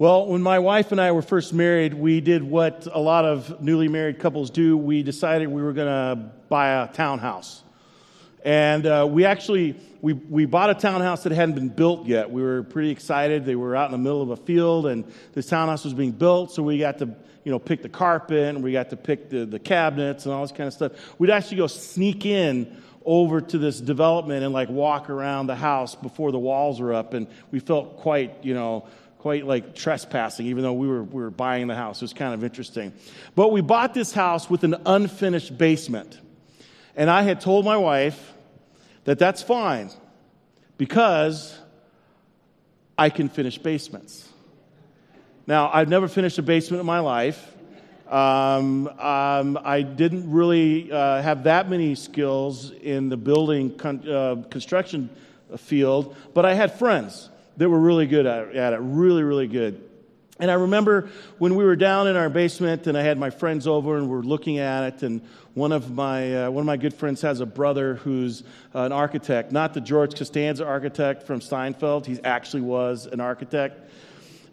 Well, when my wife and I were first married, we did what a lot of newly married couples do. We decided we were going to buy a townhouse. And uh, we actually we, we bought a townhouse that hadn't been built yet. We were pretty excited. They were out in the middle of a field, and this townhouse was being built. So we got to you know pick the carpet, and we got to pick the, the cabinets and all this kind of stuff. We'd actually go sneak in over to this development and like walk around the house before the walls were up, and we felt quite you know quite like trespassing, even though we were, we were buying the house. It was kind of interesting. But we bought this house with an unfinished basement. And I had told my wife that that's fine because I can finish basements. Now, I've never finished a basement in my life. Um, um, I didn't really uh, have that many skills in the building con- uh, construction field, but I had friends that were really good at, it, really, really good. And I remember when we were down in our basement and I had my friends over and we're looking at it and one of my, uh, one of my good friends has a brother who's an architect, not the George Costanza architect from Seinfeld. He actually was an architect.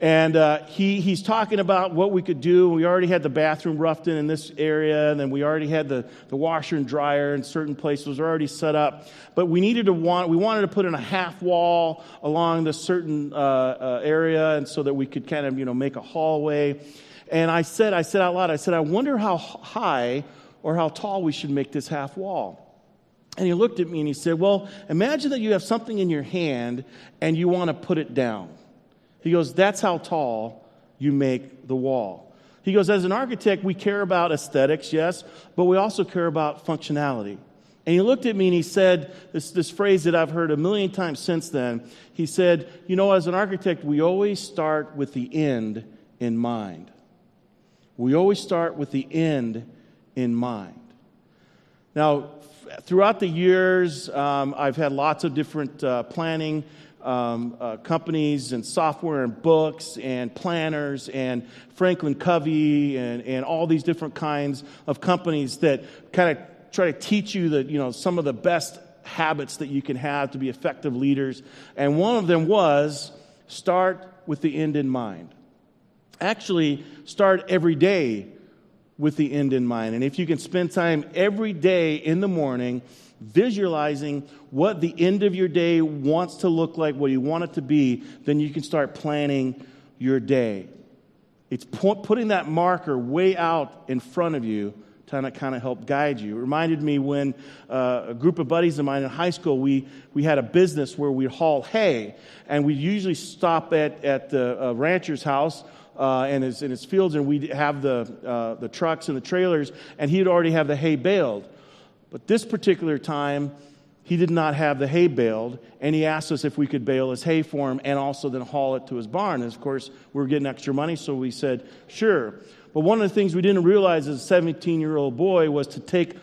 And uh, he, he's talking about what we could do. We already had the bathroom roughed in in this area, and then we already had the, the washer and dryer in certain places already set up. But we needed to want, we wanted to put in a half wall along this certain uh, uh, area, and so that we could kind of, you know, make a hallway. And I said, I said out loud, I said, I wonder how high or how tall we should make this half wall. And he looked at me and he said, Well, imagine that you have something in your hand and you want to put it down. He goes, That's how tall you make the wall. He goes, As an architect, we care about aesthetics, yes, but we also care about functionality. And he looked at me and he said, this, this phrase that I've heard a million times since then. He said, You know, as an architect, we always start with the end in mind. We always start with the end in mind. Now, throughout the years, um, I've had lots of different uh, planning um, uh, companies and software and books and planners and Franklin Covey and, and all these different kinds of companies that kind of try to teach you that, you know, some of the best habits that you can have to be effective leaders. And one of them was start with the end in mind. Actually, start every day with the end in mind. And if you can spend time every day in the morning visualizing what the end of your day wants to look like, what you want it to be, then you can start planning your day. It's putting that marker way out in front of you to kind of help guide you. It reminded me when uh, a group of buddies of mine in high school, we, we had a business where we'd haul hay, and we'd usually stop at, at the uh, rancher's house uh, and, his, in his fields, and we'd have the, uh, the trucks and the trailers, and he'd already have the hay baled. But this particular time, he did not have the hay baled, and he asked us if we could bale his hay for him and also then haul it to his barn. And of course, we were getting extra money, so we said, sure. But one of the things we didn't realize as a 17 year old boy was to take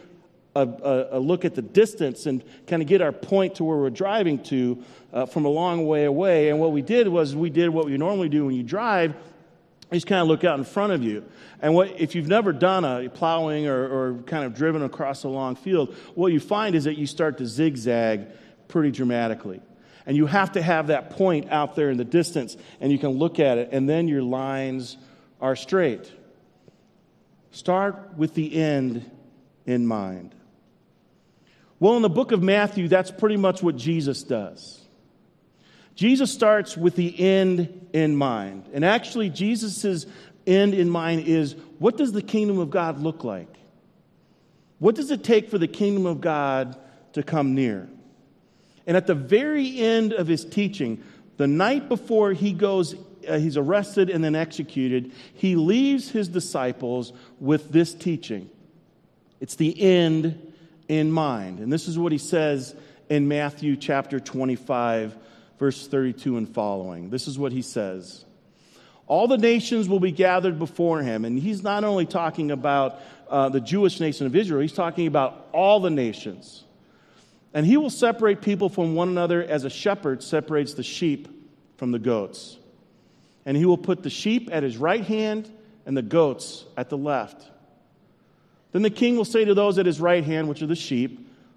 a, a, a, look at the distance and kind of get our point to where we're driving to uh, from a long way away. And what we did was we did what we normally do when you drive you just kind of look out in front of you. And what, if you've never done a plowing or, or kind of driven across a long field, what you find is that you start to zigzag pretty dramatically. And you have to have that point out there in the distance, and you can look at it, and then your lines are straight. Start with the end in mind. Well, in the book of Matthew, that's pretty much what Jesus does. Jesus starts with the end in mind. And actually, Jesus' end in mind is what does the kingdom of God look like? What does it take for the kingdom of God to come near? And at the very end of his teaching, the night before he goes, uh, he's arrested and then executed, he leaves his disciples with this teaching. It's the end in mind. And this is what he says in Matthew chapter 25, verse 32 and following. This is what he says All the nations will be gathered before him. And he's not only talking about uh, the Jewish nation of Israel, he's talking about all the nations. And he will separate people from one another as a shepherd separates the sheep from the goats. And he will put the sheep at his right hand and the goats at the left. Then the king will say to those at his right hand, which are the sheep,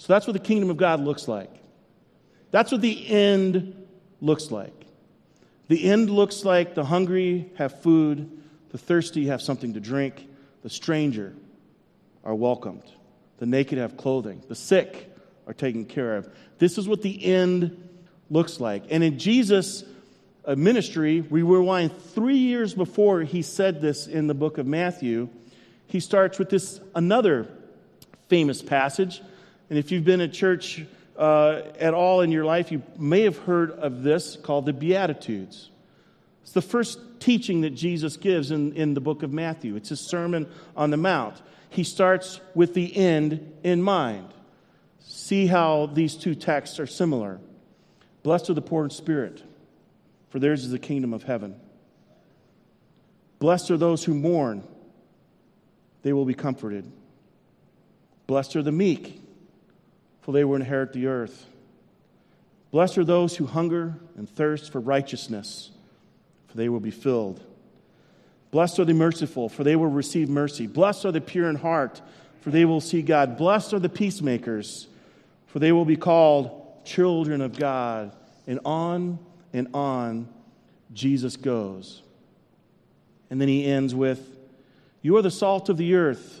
So that's what the kingdom of God looks like. That's what the end looks like. The end looks like the hungry have food, the thirsty have something to drink, the stranger are welcomed, the naked have clothing, the sick are taken care of. This is what the end looks like. And in Jesus' uh, ministry, we rewind three years before he said this in the book of Matthew. He starts with this another famous passage. And if you've been at church uh, at all in your life, you may have heard of this called the Beatitudes. It's the first teaching that Jesus gives in, in the book of Matthew. It's his Sermon on the Mount. He starts with the end in mind. See how these two texts are similar. Blessed are the poor in spirit, for theirs is the kingdom of heaven. Blessed are those who mourn, they will be comforted. Blessed are the meek, for they will inherit the earth. Blessed are those who hunger and thirst for righteousness, for they will be filled. Blessed are the merciful, for they will receive mercy. Blessed are the pure in heart, for they will see God. Blessed are the peacemakers, for they will be called children of God. And on and on Jesus goes. And then he ends with, You are the salt of the earth.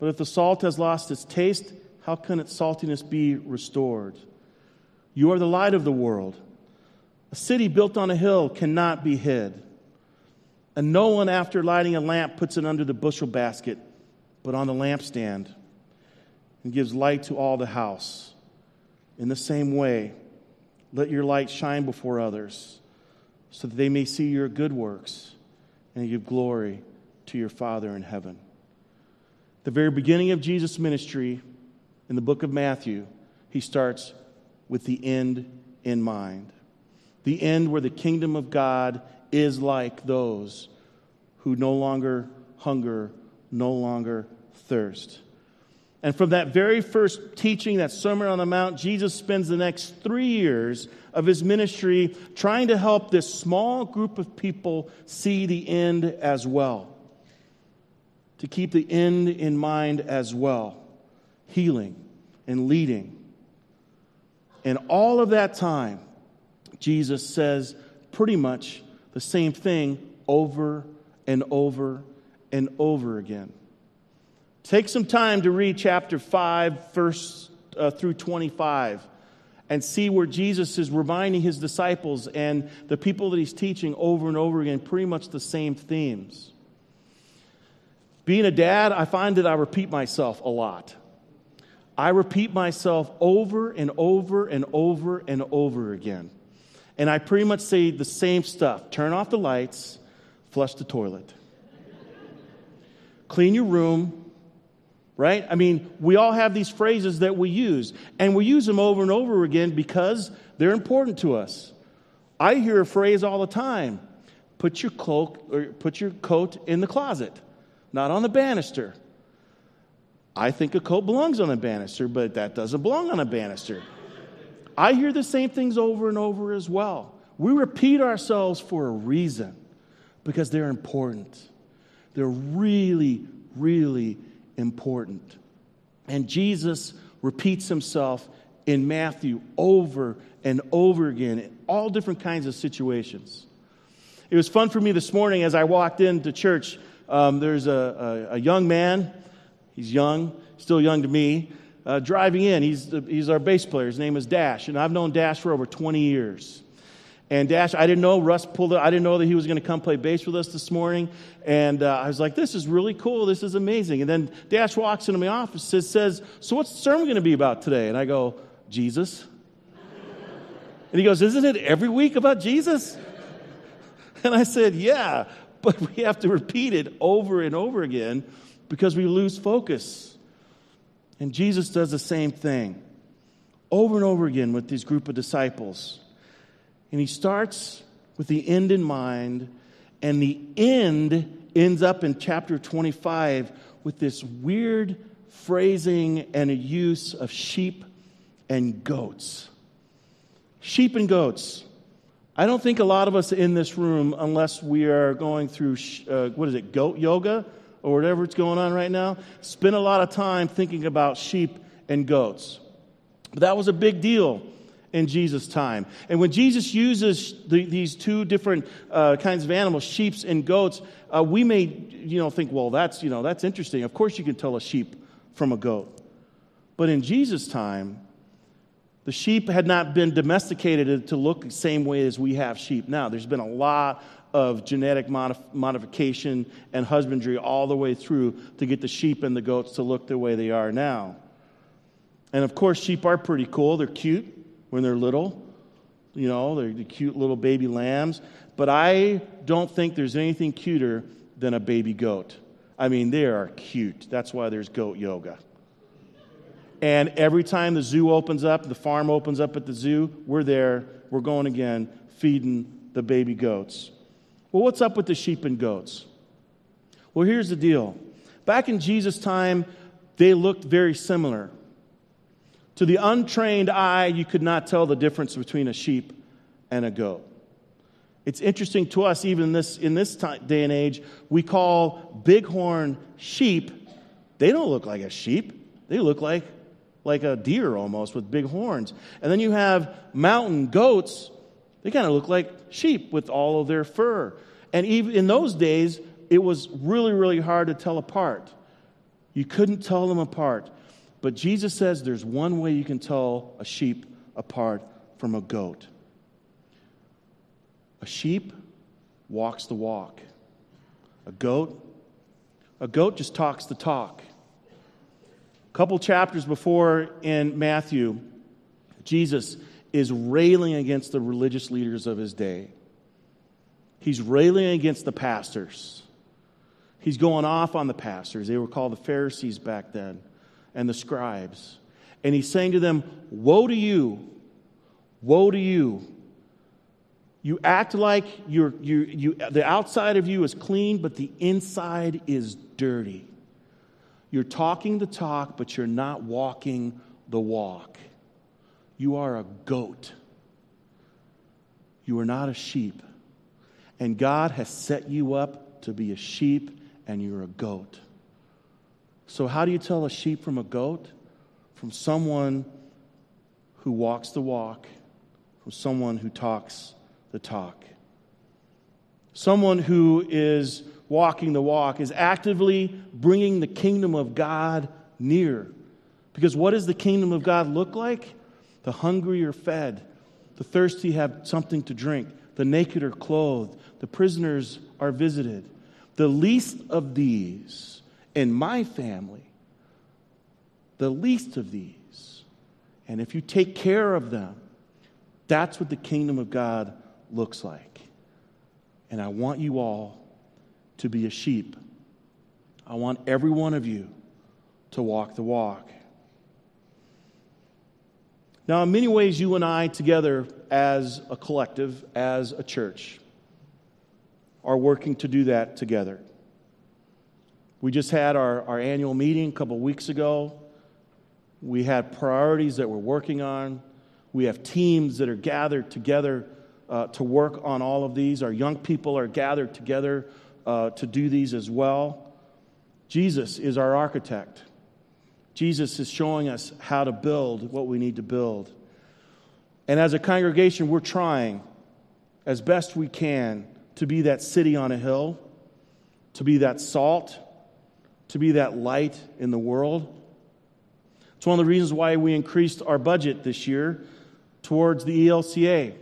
But if the salt has lost its taste, how can its saltiness be restored? You are the light of the world. A city built on a hill cannot be hid. And no one, after lighting a lamp, puts it under the bushel basket, but on the lampstand, and gives light to all the house. In the same way, let your light shine before others, so that they may see your good works and give glory to your Father in heaven. The very beginning of Jesus' ministry in the book of Matthew, he starts with the end in mind. The end where the kingdom of God is like those who no longer hunger, no longer thirst. And from that very first teaching, that Sermon on the Mount, Jesus spends the next three years of his ministry trying to help this small group of people see the end as well to keep the end in mind as well healing and leading. And all of that time, Jesus says pretty much the same thing over and over and over again. Take some time to read chapter 5, verse uh, through 25, and see where Jesus is reminding his disciples and the people that he's teaching over and over again pretty much the same themes. Being a dad, I find that I repeat myself a lot. I repeat myself over and over and over and over again. And I pretty much say the same stuff turn off the lights, flush the toilet, clean your room, right? I mean, we all have these phrases that we use, and we use them over and over again because they're important to us. I hear a phrase all the time put your cloak or put your coat in the closet not on the banister. I think a coat belongs on a banister, but that doesn't belong on a banister. I hear the same things over and over as well. We repeat ourselves for a reason because they're important. They're really, really important. And Jesus repeats himself in Matthew over and over again in all different kinds of situations. It was fun for me this morning as I walked into church um, there's a, a, a, young man, he's young, still young to me, uh, driving in. He's, the, he's our bass player. His name is Dash, and I've known Dash for over 20 years. And Dash, I didn't know Russ pulled. I didn't know that he was going to come play bass with us this morning. And uh, I was like, this is really cool. This is amazing. And then Dash walks into my office and says, So what's the sermon going to be about today? And I go, Jesus. And he goes, Isn't it every week about Jesus? And I said, Yeah, but we have to repeat it over and over again because we lose focus. And Jesus does the same thing over and over again with this group of disciples. And he starts with the end in mind, and the end ends up in chapter 25 with this weird phrasing and a use of sheep and goats. Sheep and goats. I don't think a lot of us in this room, unless we are going through, uh, what is it, goat yoga or whatever it's going on right now, spend a lot of time thinking about sheep and goats. But that was a big deal in Jesus' time. And when Jesus uses the, these two different uh, kinds of animals, sheep and goats, uh, we may, you know, think, well, that's, you know, that's interesting. Of course you can tell a sheep from a goat. But in Jesus' time, the sheep had not been domesticated to look the same way as we have sheep now. There's been a lot of genetic modif- modification and husbandry all the way through to get the sheep and the goats to look the way they are now. And of course, sheep are pretty cool. They're cute when they're little. You know, they're the cute little baby lambs. But I don't think there's anything cuter than a baby goat. I mean, they are cute. That's why there's goat yoga. And every time the zoo opens up, the farm opens up at the zoo, we're there, we're going again, feeding the baby goats. Well, what's up with the sheep and goats? Well, here's the deal. Back in Jesus' time, they looked very similar. To the untrained eye, you could not tell the difference between a sheep and a goat. It's interesting to us, even in this, in this time, day and age, we call bighorn sheep. They don't look like a sheep, they look like, like a deer almost with big horns. And then you have mountain goats, they kind of look like sheep with all of their fur. And even in those days, it was really, really hard to tell apart. You couldn't tell them apart. But Jesus says there's one way you can tell a sheep apart from a goat. A sheep walks the walk. A goat, a goat just talks the talk. Couple chapters before in Matthew, Jesus is railing against the religious leaders of his day. He's railing against the pastors. He's going off on the pastors. They were called the Pharisees back then and the scribes. And he's saying to them, Woe to you! Woe to you! You act like you're, you, you, the outside of you is clean, but the inside is dirty. You're talking the talk, but you're not walking the walk. You are a goat. You are not a sheep. And God has set you up to be a sheep, and you're a goat. So, how do you tell a sheep from a goat? From someone who walks the walk, from someone who talks the talk. Someone who is walking the walk is actively bringing the kingdom of God near. Because what does the kingdom of God look like? The hungry are fed, the thirsty have something to drink, the naked are clothed, the prisoners are visited. The least of these in my family, the least of these. And if you take care of them, that's what the kingdom of God looks like. And I want you all to be a sheep. I want every one of you to walk the walk. Now, in many ways, you and I, together as a collective, as a church, are working to do that together. We just had our, our annual meeting a couple weeks ago. We had priorities that we're working on. We have teams that are gathered together uh, to work on all of these. Our young people are gathered together uh, to do these as well. Jesus is our architect. Jesus is showing us how to build what we need to build. And as a congregation, we're trying as best we can to be that city on a hill, to be that salt, to be that light in the world. It's one of the reasons why we increased our budget this year towards the ELCA.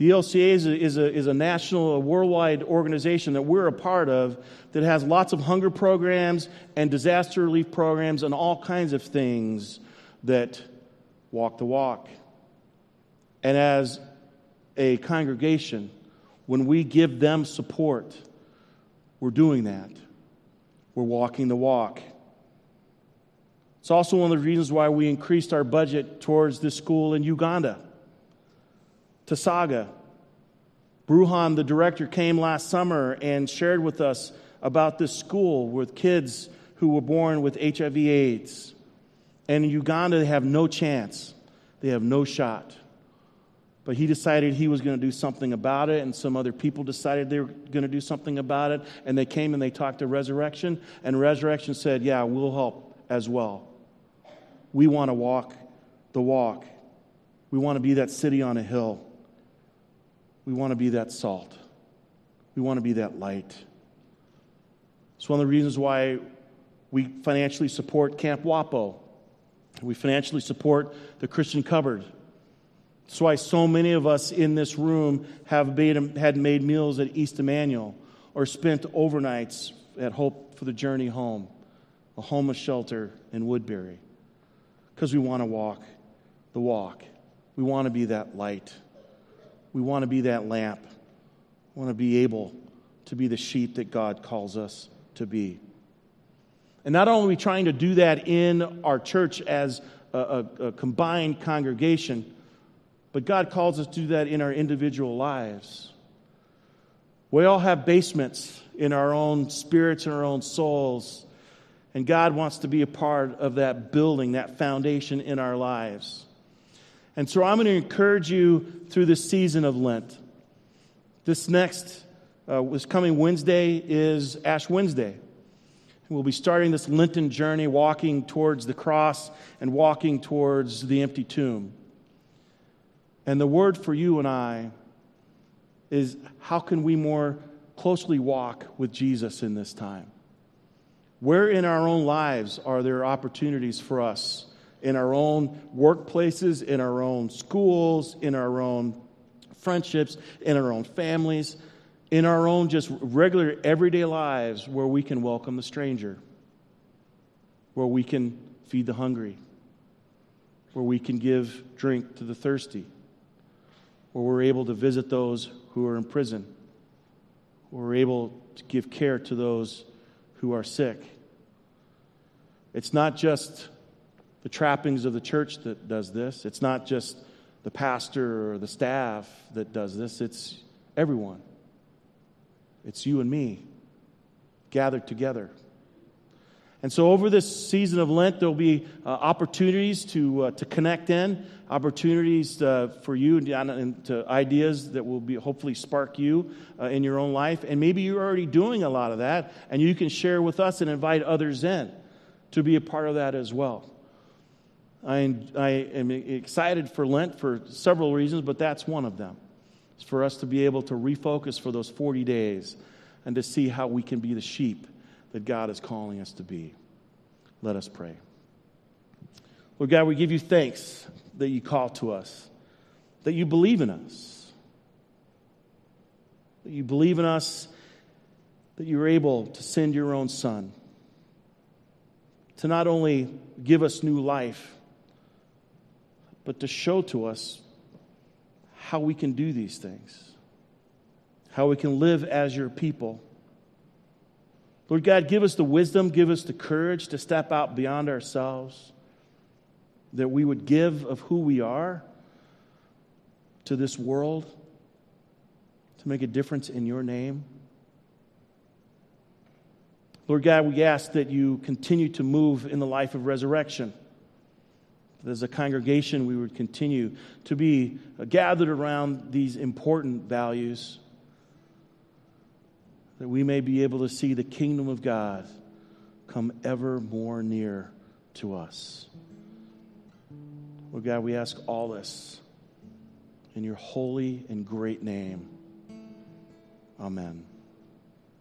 The ELCA is a, is a, is a national, a worldwide organization that we're a part of that has lots of hunger programs and disaster relief programs and all kinds of things that walk the walk. And as a congregation, when we give them support, we're doing that. We're walking the walk. It's also one of the reasons why we increased our budget towards this school in Uganda. Tasaga. Bruhan, the director, came last summer and shared with us about this school with kids who were born with HIV AIDS. And in Uganda, they have no chance, they have no shot. But he decided he was going to do something about it, and some other people decided they were going to do something about it. And they came and they talked to Resurrection, and Resurrection said, Yeah, we'll help as well. We want to walk the walk, we want to be that city on a hill. We want to be that salt. We want to be that light. It's one of the reasons why we financially support Camp Wapo. We financially support the Christian Cupboard. That's why so many of us in this room have made, had made meals at East Emmanuel or spent overnights at Hope for the Journey Home, a homeless shelter in Woodbury, because we want to walk the walk. We want to be that light. We want to be that lamp. We want to be able to be the sheep that God calls us to be. And not only are we trying to do that in our church as a, a, a combined congregation, but God calls us to do that in our individual lives. We all have basements in our own spirits and our own souls. And God wants to be a part of that building, that foundation in our lives. And so I'm going to encourage you through this season of Lent. This next, uh, this coming Wednesday is Ash Wednesday. We'll be starting this Lenten journey, walking towards the cross and walking towards the empty tomb. And the word for you and I is how can we more closely walk with Jesus in this time? Where in our own lives are there opportunities for us in our own workplaces, in our own schools, in our own friendships, in our own families, in our own just regular everyday lives where we can welcome the stranger, where we can feed the hungry, where we can give drink to the thirsty, where we're able to visit those who are in prison, where we're able to give care to those who are sick. It's not just the trappings of the church that does this. It's not just the pastor or the staff that does this, it's everyone. It's you and me gathered together. And so, over this season of Lent, there'll be uh, opportunities to, uh, to connect in, opportunities uh, for you and to ideas that will be hopefully spark you uh, in your own life. And maybe you're already doing a lot of that, and you can share with us and invite others in to be a part of that as well. I, I am excited for Lent for several reasons, but that's one of them. It's for us to be able to refocus for those 40 days and to see how we can be the sheep that God is calling us to be. Let us pray. Lord God, we give you thanks that you call to us, that you believe in us, that you believe in us, that you're able to send your own Son to not only give us new life but to show to us how we can do these things, how we can live as your people. Lord God, give us the wisdom, give us the courage to step out beyond ourselves, that we would give of who we are to this world to make a difference in your name. Lord God, we ask that you continue to move in the life of resurrection as a congregation we would continue to be gathered around these important values, that we may be able to see the kingdom of God come ever more near to us. Lord God, we ask all this in your holy and great name. Amen.